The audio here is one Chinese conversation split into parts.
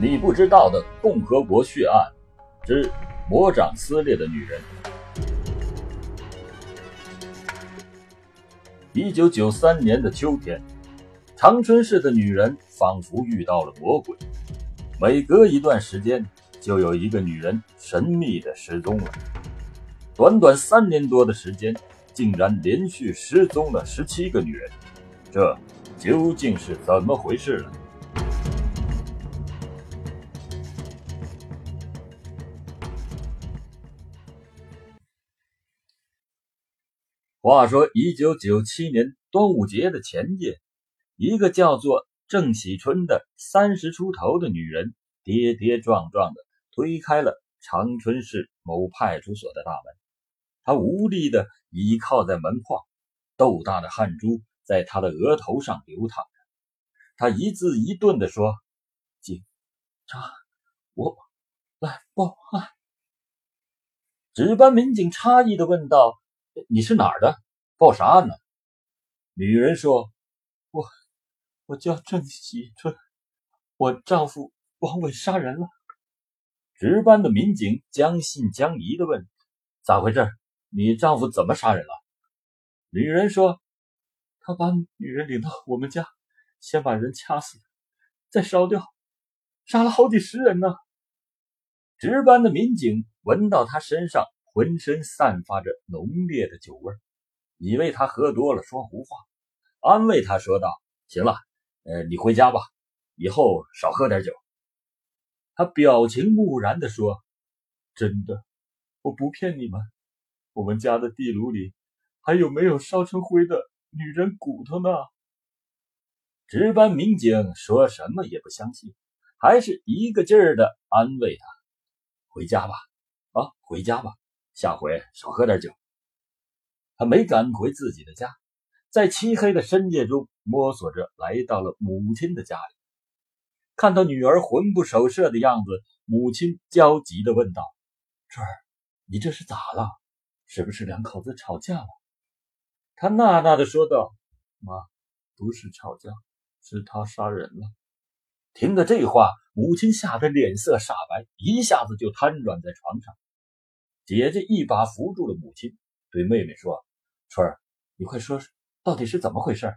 你不知道的共和国血案之魔掌撕裂的女人。一九九三年的秋天，长春市的女人仿佛遇到了魔鬼，每隔一段时间就有一个女人神秘的失踪了。短短三年多的时间，竟然连续失踪了十七个女人，这究竟是怎么回事呢？话说，一九九七年端午节的前夜，一个叫做郑喜春的三十出头的女人，跌跌撞撞的推开了长春市某派出所的大门。她无力的倚靠在门框，豆大的汗珠在她的额头上流淌着。她一字一顿的说：“警察，我来报案。”值班民警诧异的问道。你是哪儿的？报啥案呢？女人说：“我我叫郑喜春，我丈夫王伟杀人了。”值班的民警将信将疑的问：“咋回事？你丈夫怎么杀人了？”女人说：“他把女人领到我们家，先把人掐死，再烧掉，杀了好几十人呢。”值班的民警闻到他身上。浑身散发着浓烈的酒味，以为他喝多了说胡话，安慰他说道：“行了，呃，你回家吧，以后少喝点酒。”他表情木然地说：“真的，我不骗你们，我们家的地炉里还有没有烧成灰的女人骨头呢？”值班民警说什么也不相信，还是一个劲儿的安慰他：“回家吧，啊，回家吧。”下回少喝点酒。他没敢回自己的家，在漆黑的深夜中摸索着来到了母亲的家里。看到女儿魂不守舍的样子，母亲焦急地问道：“春儿，你这是咋了？是不是两口子吵架了？”他呐呐地说道：“妈，不是吵架，是他杀人了。”听了这话，母亲吓得脸色煞白，一下子就瘫软在床上。姐姐一把扶住了母亲，对妹妹说：“春儿，你快说说，到底是怎么回事？”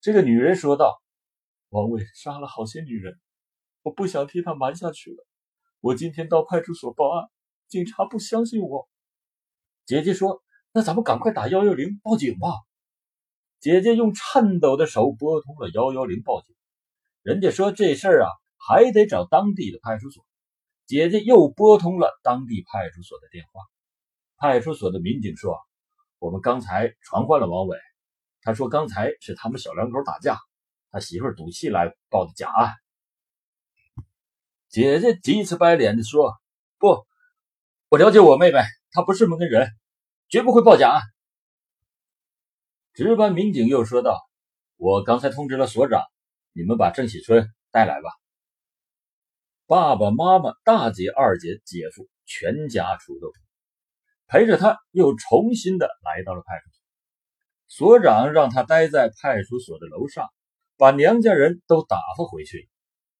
这个女人说道：“王伟杀了好些女人，我不想替他瞒下去了。我今天到派出所报案，警察不相信我。”姐姐说：“那咱们赶快打幺幺零报警吧。”姐姐用颤抖的手拨通了幺幺零报警，人家说这事儿啊，还得找当地的派出所。姐姐又拨通了当地派出所的电话，派出所的民警说：“我们刚才传唤了王伟，他说刚才是他们小两口打架，他媳妇赌气来报的假案。”姐姐急赤白脸的说：“不，我了解我妹妹，她不是这么个人，绝不会报假案。”值班民警又说道：“我刚才通知了所长，你们把郑喜春带来吧。”爸爸妈妈、大姐、二姐、姐夫全家出动，陪着他又重新的来到了派出所。所长让他待在派出所的楼上，把娘家人都打发回去。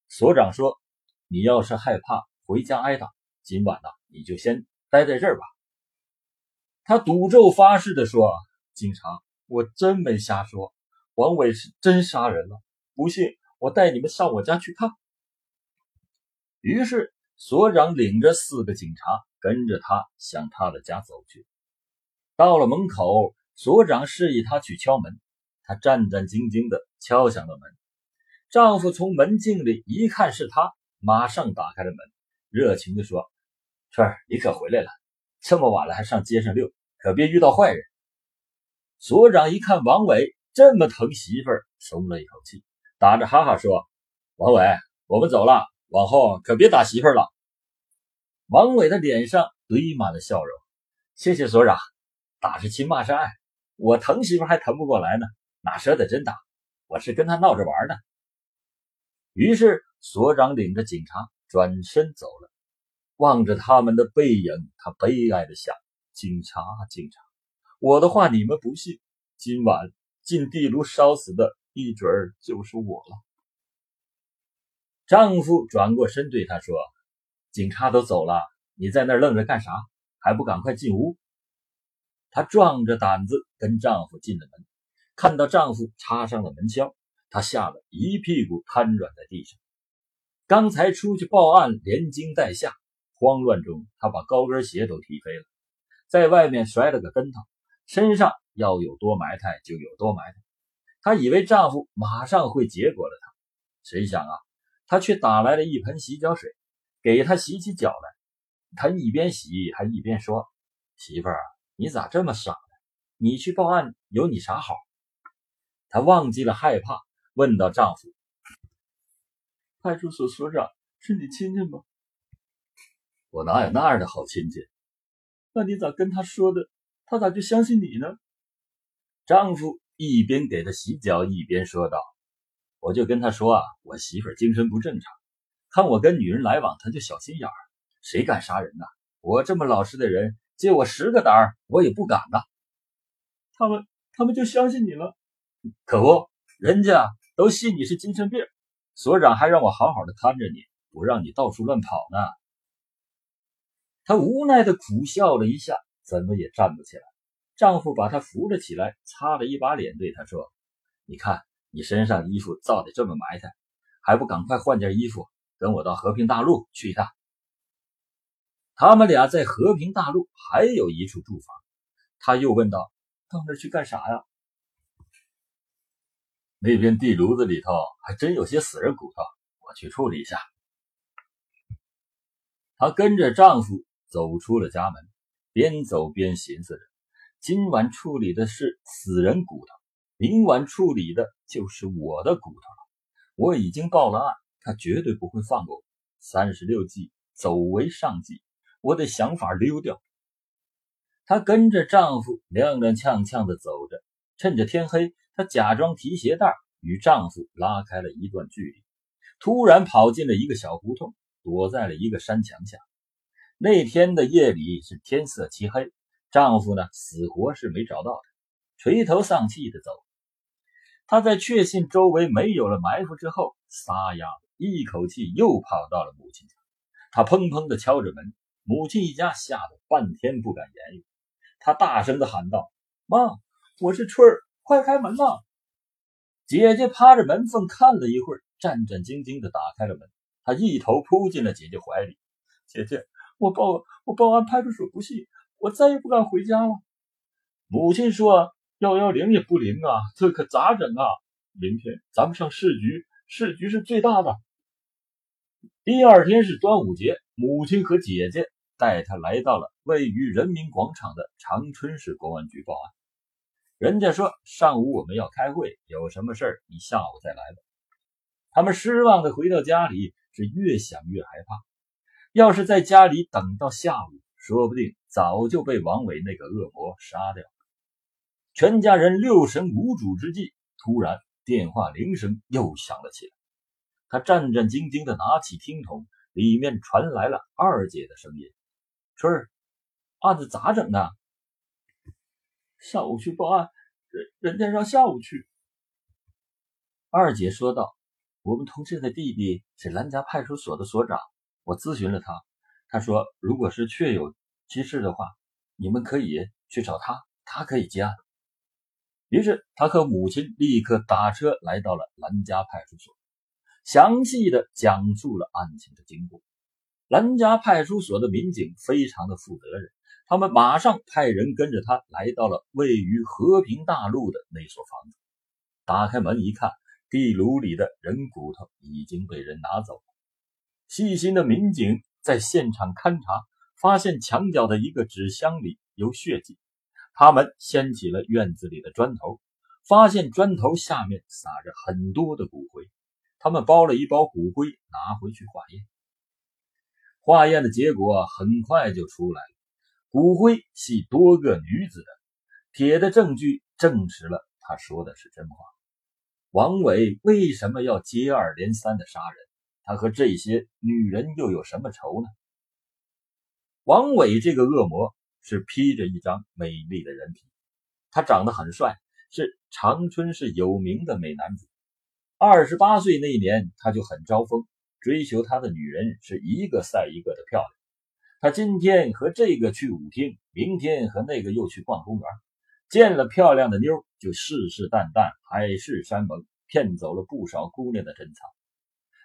所长说：“你要是害怕回家挨打，今晚呢你就先待在这儿吧。”他赌咒发誓的说：“警察，我真没瞎说，王伟是真杀人了。不信，我带你们上我家去看。”于是，所长领着四个警察跟着他向他的家走去。到了门口，所长示意他去敲门。他战战兢兢地敲响了门。丈夫从门镜里一看是他，马上打开了门，热情地说：“春儿，你可回来了！这么晚了还上街上溜，可别遇到坏人。”所长一看王伟这么疼媳妇儿，松了一口气，打着哈哈说：“王伟，我们走了。”往后可别打媳妇了。王伟的脸上堆满了笑容。谢谢所长，打是亲，骂是爱，我疼媳妇还疼不过来呢，哪舍得真打？我是跟他闹着玩呢。于是所长领着警察转身走了，望着他们的背影，他悲哀的想：警察，警察，我的话你们不信，今晚进地炉烧死的，一准儿就是我了。丈夫转过身对她说：“警察都走了，你在那儿愣着干啥？还不赶快进屋！”她壮着胆子跟丈夫进了门，看到丈夫插上了门销，她吓得一屁股瘫软在地上。刚才出去报案，连惊带吓，慌乱中她把高跟鞋都踢飞了，在外面摔了个跟头，身上要有多埋汰就有多埋汰。她以为丈夫马上会结果了她，谁想啊，他却打来了一盆洗脚水，给她洗起脚来。他一边洗还一边说：“媳妇儿。”你咋这么傻呢？你去报案有你啥好？她忘记了害怕，问到丈夫：“派出所所长是你亲戚吗？”我哪有那样的好亲戚？那你咋跟他说的？他咋就相信你呢？丈夫一边给她洗脚，一边说道：“我就跟他说啊，我媳妇儿精神不正常，看我跟女人来往，他就小心眼儿。谁敢杀人呢？我这么老实的人。”借我十个胆儿，我也不敢呐。他们，他们就相信你了。可不，人家都信你是精神病。所长还让我好好的看着你，不让你到处乱跑呢。她无奈的苦笑了一下，怎么也站不起来。丈夫把她扶了起来，擦了一把脸，对她说：“你看，你身上衣服造的这么埋汰，还不赶快换件衣服，跟我到和平大陆去一趟。”他们俩在和平大陆还有一处住房，他又问道：“到那儿去干啥呀？”那边地炉子里头还真有些死人骨头，我去处理一下。她跟着丈夫走出了家门，边走边寻思着：今晚处理的是死人骨头，明晚处理的就是我的骨头了。我已经报了案，他绝对不会放过我。三十六计，走为上计。我得想法溜掉。她跟着丈夫踉踉跄跄地走着，趁着天黑，她假装提鞋带，与丈夫拉开了一段距离。突然跑进了一个小胡同，躲在了一个山墙下。那天的夜里是天色漆黑，丈夫呢死活是没找到她，垂头丧气地走。她在确信周围没有了埋伏之后，撒丫子一口气又跑到了母亲家。他砰砰地敲着门。母亲一家吓得半天不敢言语，他大声的喊道：“妈，我是春儿，快开门呐！”姐姐趴着门缝看了一会儿，战战兢兢的打开了门。她一头扑进了姐姐怀里：“姐姐，我报我报案派出所不信，我再也不敢回家了。”母亲说：“幺幺零也不灵啊，这可咋整啊？明天咱们上市局，市局是最大的。”第二天是端午节，母亲和姐姐。带他来到了位于人民广场的长春市公安局报案。人家说上午我们要开会，有什么事儿你下午再来吧。他们失望的回到家里，是越想越害怕。要是在家里等到下午，说不定早就被王伟那个恶魔杀掉了。全家人六神无主之际，突然电话铃声又响了起来。他战战兢兢地拿起听筒，里面传来了二姐的声音。春儿，案子咋整的？上午去报案，人人家让下午去。二姐说道：“我们同志的弟弟是兰家派出所的所长，我咨询了他，他说如果是确有其事的话，你们可以去找他，他可以接案。”于是他和母亲立刻打车来到了兰家派出所，详细的讲述了案情的经过。兰家派出所的民警非常的负责任，他们马上派人跟着他来到了位于和平大路的那所房子。打开门一看，地炉里的人骨头已经被人拿走了。细心的民警在现场勘查，发现墙角的一个纸箱里有血迹。他们掀起了院子里的砖头，发现砖头下面撒着很多的骨灰。他们包了一包骨灰拿回去化验。化验的结果很快就出来了，骨灰系多个女子的，铁的证据证实了他说的是真话。王伟为什么要接二连三的杀人？他和这些女人又有什么仇呢？王伟这个恶魔是披着一张美丽的人皮，他长得很帅，是长春市有名的美男子。二十八岁那年他就很招风，追求他的女人是一个赛一个的漂亮。他今天和这个去舞厅，明天和那个又去逛公园，见了漂亮的妞就誓誓旦旦、海誓山盟，骗走了不少姑娘的珍藏。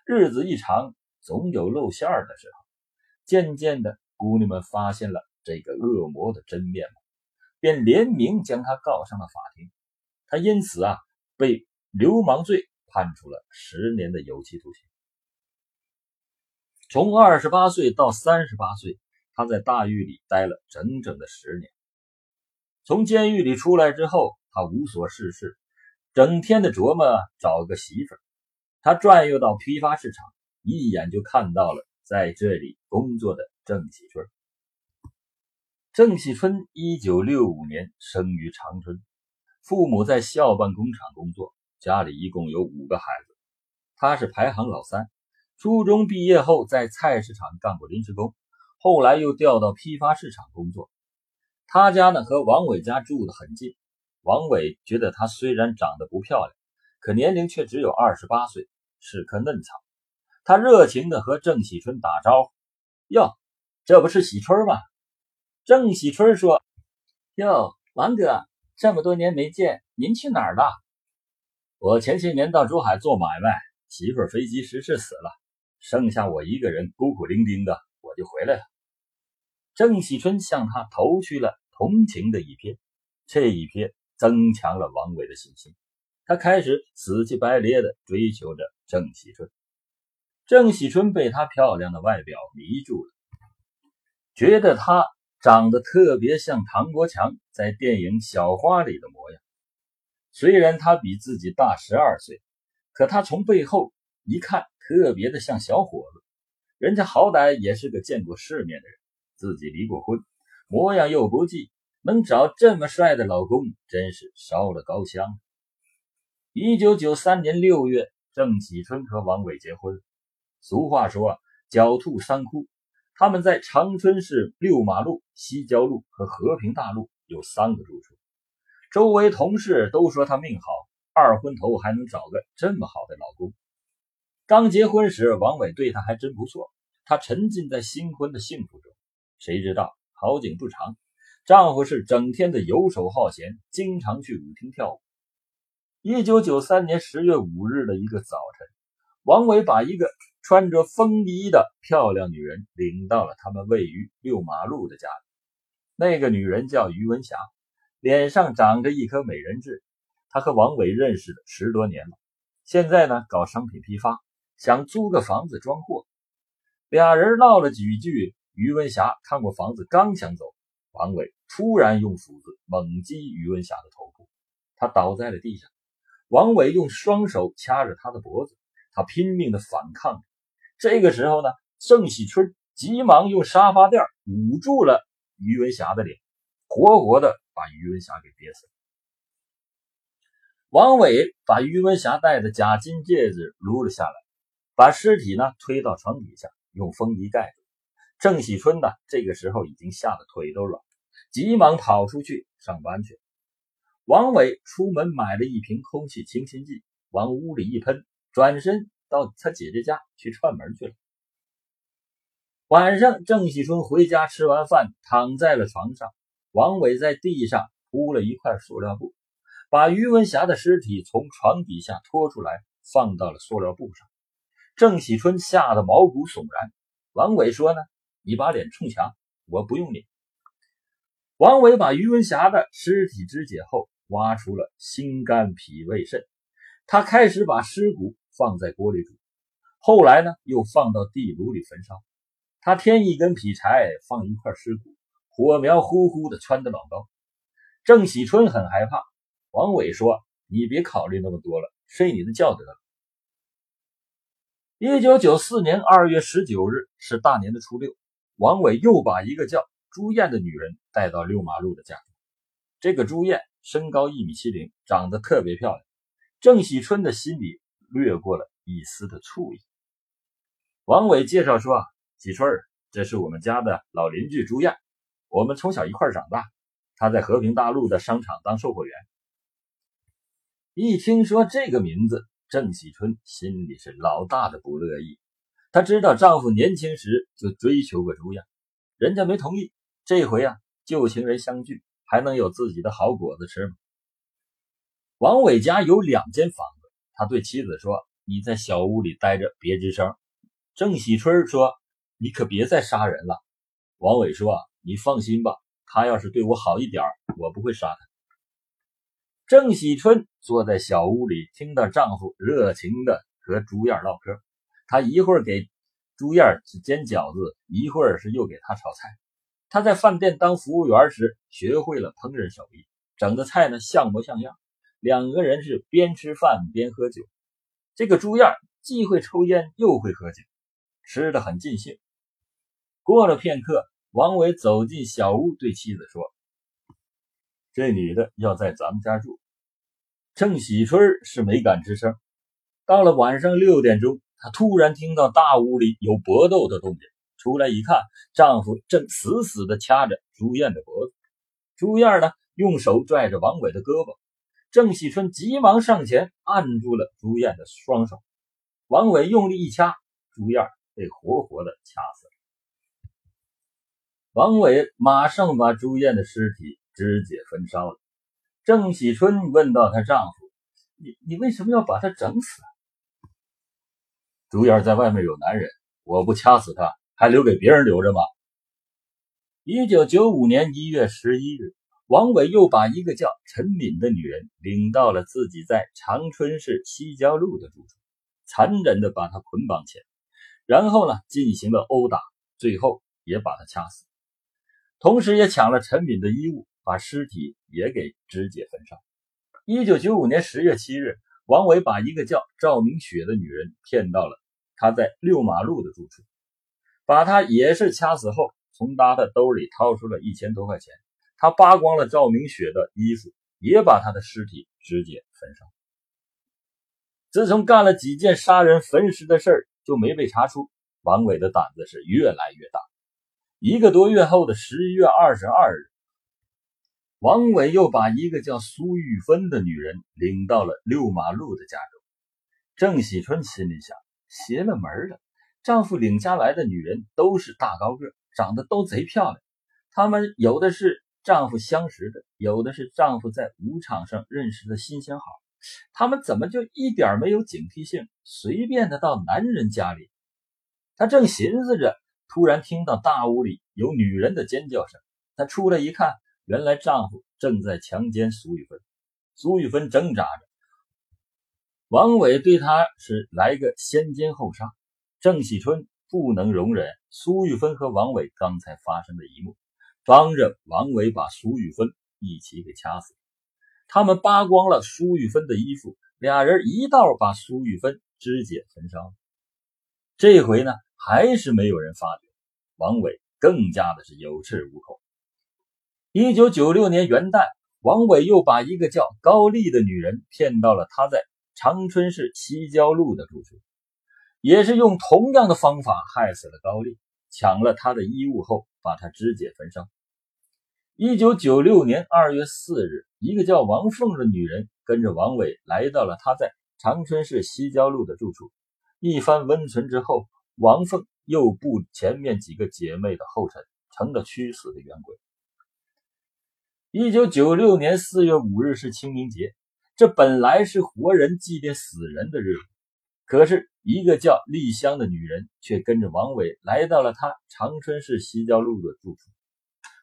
日子一长，总有露馅的时候。渐渐的，姑娘们发现了这个恶魔的真面目，便联名将他告上了法庭。他因此啊，被流氓罪判处了十年的有期徒刑。从二十八岁到三十八岁，他在大狱里待了整整的十年。从监狱里出来之后，他无所事事，整天的琢磨找个媳妇儿。他转悠到批发市场，一眼就看到了在这里工作的郑喜春。郑喜春一九六五年生于长春，父母在校办工厂工作，家里一共有五个孩子，他是排行老三。初中毕业后，在菜市场干过临时工，后来又调到批发市场工作。他家呢和王伟家住的很近，王伟觉得他虽然长得不漂亮，可年龄却只有二十八岁。是棵嫩草，他热情地和郑喜春打招呼：“哟，这不是喜春吗？”郑喜春说：“哟，王哥，这么多年没见，您去哪儿了？”“我前些年到珠海做买卖，媳妇飞机失事死了，剩下我一个人孤苦伶仃的，我就回来了。”郑喜春向他投去了同情的一瞥，这一瞥增强了王伟的信心。他开始死乞白咧地追求着郑喜春，郑喜春被她漂亮的外表迷住了，觉得她长得特别像唐国强在电影《小花》里的模样。虽然他比自己大十二岁，可他从背后一看，特别的像小伙子。人家好歹也是个见过世面的人，自己离过婚，模样又不济，能找这么帅的老公，真是烧了高香。一九九三年六月，郑喜春和王伟结婚。俗话说啊“狡兔三窟”，他们在长春市六马路、西郊路和和平大路有三个住处。周围同事都说他命好，二婚头还能找个这么好的老公。刚结婚时，王伟对她还真不错，她沉浸在新婚的幸福中。谁知道好景不长，丈夫是整天的游手好闲，经常去舞厅跳舞。一九九三年十月五日的一个早晨，王伟把一个穿着风衣的漂亮女人领到了他们位于六马路的家里。那个女人叫于文霞，脸上长着一颗美人痣。他和王伟认识了十多年了，现在呢搞商品批发，想租个房子装货。俩人闹了几句，于文霞看过房子，刚想走，王伟突然用斧子猛击于文霞的头部，她倒在了地上。王伟用双手掐着他的脖子，他拼命的反抗。这个时候呢，郑喜春急忙用沙发垫捂住了于文霞的脸，活活的把于文霞给憋死了。王伟把于文霞戴的假金戒指撸了下来，把尸体呢推到床底下，用风衣盖住。郑喜春呢，这个时候已经吓得腿都软，急忙跑出去上班去。王伟出门买了一瓶空气清新剂，往屋里一喷，转身到他姐姐家去串门去了。晚上，郑喜春回家吃完饭，躺在了床上。王伟在地上铺了一块塑料布，把于文霞的尸体从床底下拖出来，放到了塑料布上。郑喜春吓得毛骨悚然。王伟说：“呢，你把脸冲墙，我不用你。”王伟把于文霞的尸体肢解后。挖出了心肝脾胃肾，他开始把尸骨放在锅里煮，后来呢又放到地炉里焚烧。他添一根劈柴，放一块尸骨，火苗呼呼的窜得老高。郑喜春很害怕，王伟说：“你别考虑那么多了，睡你的觉得了。”一九九四年二月十九日是大年的初六，王伟又把一个叫朱艳的女人带到六马路的家。这个朱艳。身高一米七零，长得特别漂亮。郑喜春的心里掠过了一丝的醋意。王伟介绍说：“喜春，这是我们家的老邻居朱艳，我们从小一块长大。他在和平大路的商场当售货员。”一听说这个名字，郑喜春心里是老大的不乐意。她知道丈夫年轻时就追求过朱燕，人家没同意。这回啊，旧情人相聚，还能有自己的好果子吃吗？王伟家有两间房子，他对妻子说：“你在小屋里待着，别吱声。”郑喜春说：“你可别再杀人了。”王伟说：“你放心吧，他要是对我好一点，我不会杀他。”郑喜春坐在小屋里，听到丈夫热情的和朱燕唠嗑。他一会儿给朱燕煎饺子，一会儿是又给她炒菜。他在饭店当服务员时学会了烹饪手艺，整的菜呢像模像样。两个人是边吃饭边喝酒。这个朱燕既会抽烟又会喝酒，吃的很尽兴。过了片刻，王伟走进小屋，对妻子说。这女的要在咱们家住，郑喜春是没敢吱声。到了晚上六点钟，她突然听到大屋里有搏斗的动静，出来一看，丈夫正死死地掐着朱燕的脖子。朱燕呢，用手拽着王伟的胳膊，郑喜春急忙上前按住了朱燕的双手。王伟用力一掐，朱燕被活活的掐死了。王伟马上把朱燕的尸体。肢解焚烧了。郑喜春问到她丈夫：“你你为什么要把她整死？”朱燕在外面有男人，我不掐死她，还留给别人留着吗？一九九五年一月十一日，王伟又把一个叫陈敏的女人领到了自己在长春市西郊路的住处，残忍地把她捆绑起来，然后呢进行了殴打，最后也把她掐死，同时也抢了陈敏的衣物。把尸体也给肢解焚烧。一九九五年十月七日，王伟把一个叫赵明雪的女人骗到了他在六马路的住处，把她也是掐死后，从他的兜里掏出了一千多块钱。他扒光了赵明雪的衣服，也把她的尸体肢解焚烧。自从干了几件杀人焚尸的事儿，就没被查出。王伟的胆子是越来越大。一个多月后的十一月二十二日。王伟又把一个叫苏玉芬的女人领到了六马路的家中。郑喜春心里想：邪了门了！丈夫领家来的女人都是大高个，长得都贼漂亮。她们有的是丈夫相识的，有的是丈夫在舞场上认识的新鲜好。她们怎么就一点没有警惕性，随便的到男人家里？她正寻思着，突然听到大屋里有女人的尖叫声。她出来一看。原来丈夫正在强奸苏玉芬，苏玉芬挣扎着。王伟对她是来个先奸后杀。郑喜春不能容忍苏玉芬和王伟刚才发生的一幕，帮着王伟把苏玉芬一起给掐死。他们扒光了苏玉芬的衣服，俩人一道把苏玉芬肢解焚烧。这回呢，还是没有人发觉。王伟更加的是有恃无恐。一九九六年元旦，王伟又把一个叫高丽的女人骗到了他在长春市西郊路的住处，也是用同样的方法害死了高丽，抢了她的衣物后，把她肢解焚烧。一九九六年二月四日，一个叫王凤的女人跟着王伟来到了他在长春市西郊路的住处，一番温存之后，王凤又步前面几个姐妹的后尘，成了屈死的冤鬼。一九九六年四月五日是清明节，这本来是活人祭奠死人的日子，可是一个叫丽香的女人却跟着王伟来到了他长春市西郊路的住处。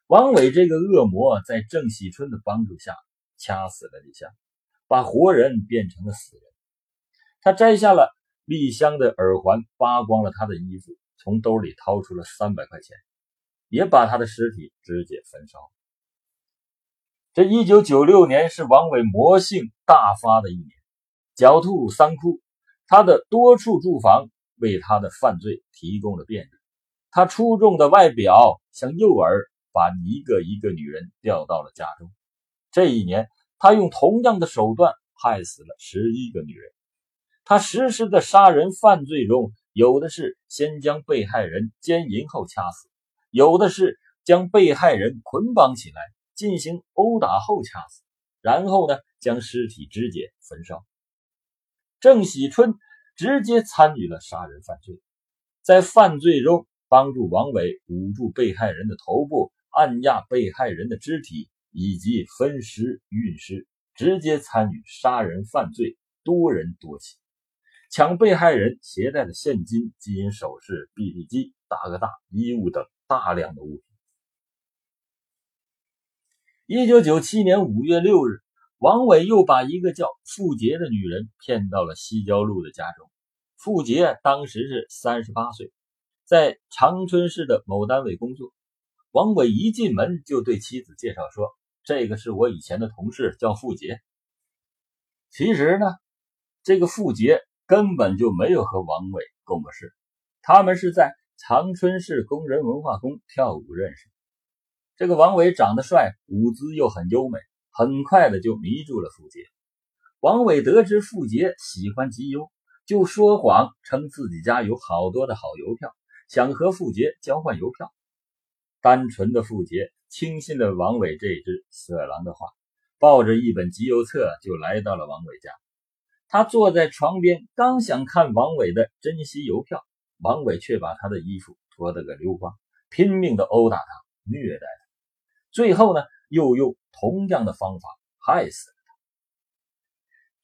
王伟这个恶魔在郑喜春的帮助下掐死了丽香，把活人变成了死人。他摘下了丽香的耳环，扒光了她的衣服，从兜里掏出了三百块钱，也把她的尸体肢解焚烧。这一九九六年是王伟魔性大发的一年，狡兔三窟，他的多处住房为他的犯罪提供了便利。他出众的外表像诱饵，把一个一个女人钓到了家中。这一年，他用同样的手段害死了十一个女人。他实施的杀人犯罪中，有的是先将被害人奸淫后掐死，有的是将被害人捆绑起来。进行殴打后掐死，然后呢将尸体肢解焚烧。郑喜春直接参与了杀人犯罪。在犯罪中帮助王伟捂住被害人的头部，按压被害人的肢体，以及分尸运尸，直接参与杀人犯罪，多人多起，抢被害人携带的现金、金银首饰、BB 机、大哥大、衣物等大量的物品。一九九七年五月六日。王伟又把一个叫付杰的女人骗到了西郊路的家中。付杰当时是三十八岁，在长春市的某单位工作。王伟一进门就对妻子介绍说：“这个是我以前的同事，叫付杰。”其实呢，这个付杰根本就没有和王伟共过事，他们是在长春市工人文化宫跳舞认识。这个王伟长得帅，舞姿又很优美。很快的就迷住了傅杰。王伟得知傅杰喜欢集邮，就说谎称自己家有好多的好邮票，想和傅杰交换邮票。单纯的傅杰轻信了王伟这只色狼的话，抱着一本集邮册就来到了王伟家。他坐在床边，刚想看王伟的珍稀邮票，王伟却把他的衣服脱得个溜光，拼命的殴打他，虐待他。最后呢？又用同样的方法害死了他。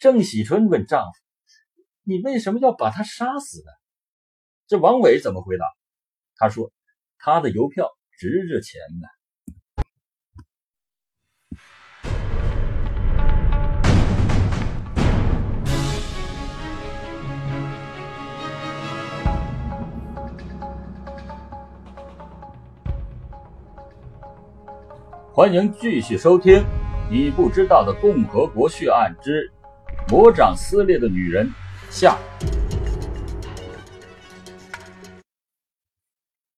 郑喜春问丈夫：“你为什么要把他杀死呢？”这王伟怎么回答？他说：“他的邮票值着钱呢。”欢迎继续收听《你不知道的共和国血案之魔掌撕裂的女人》下。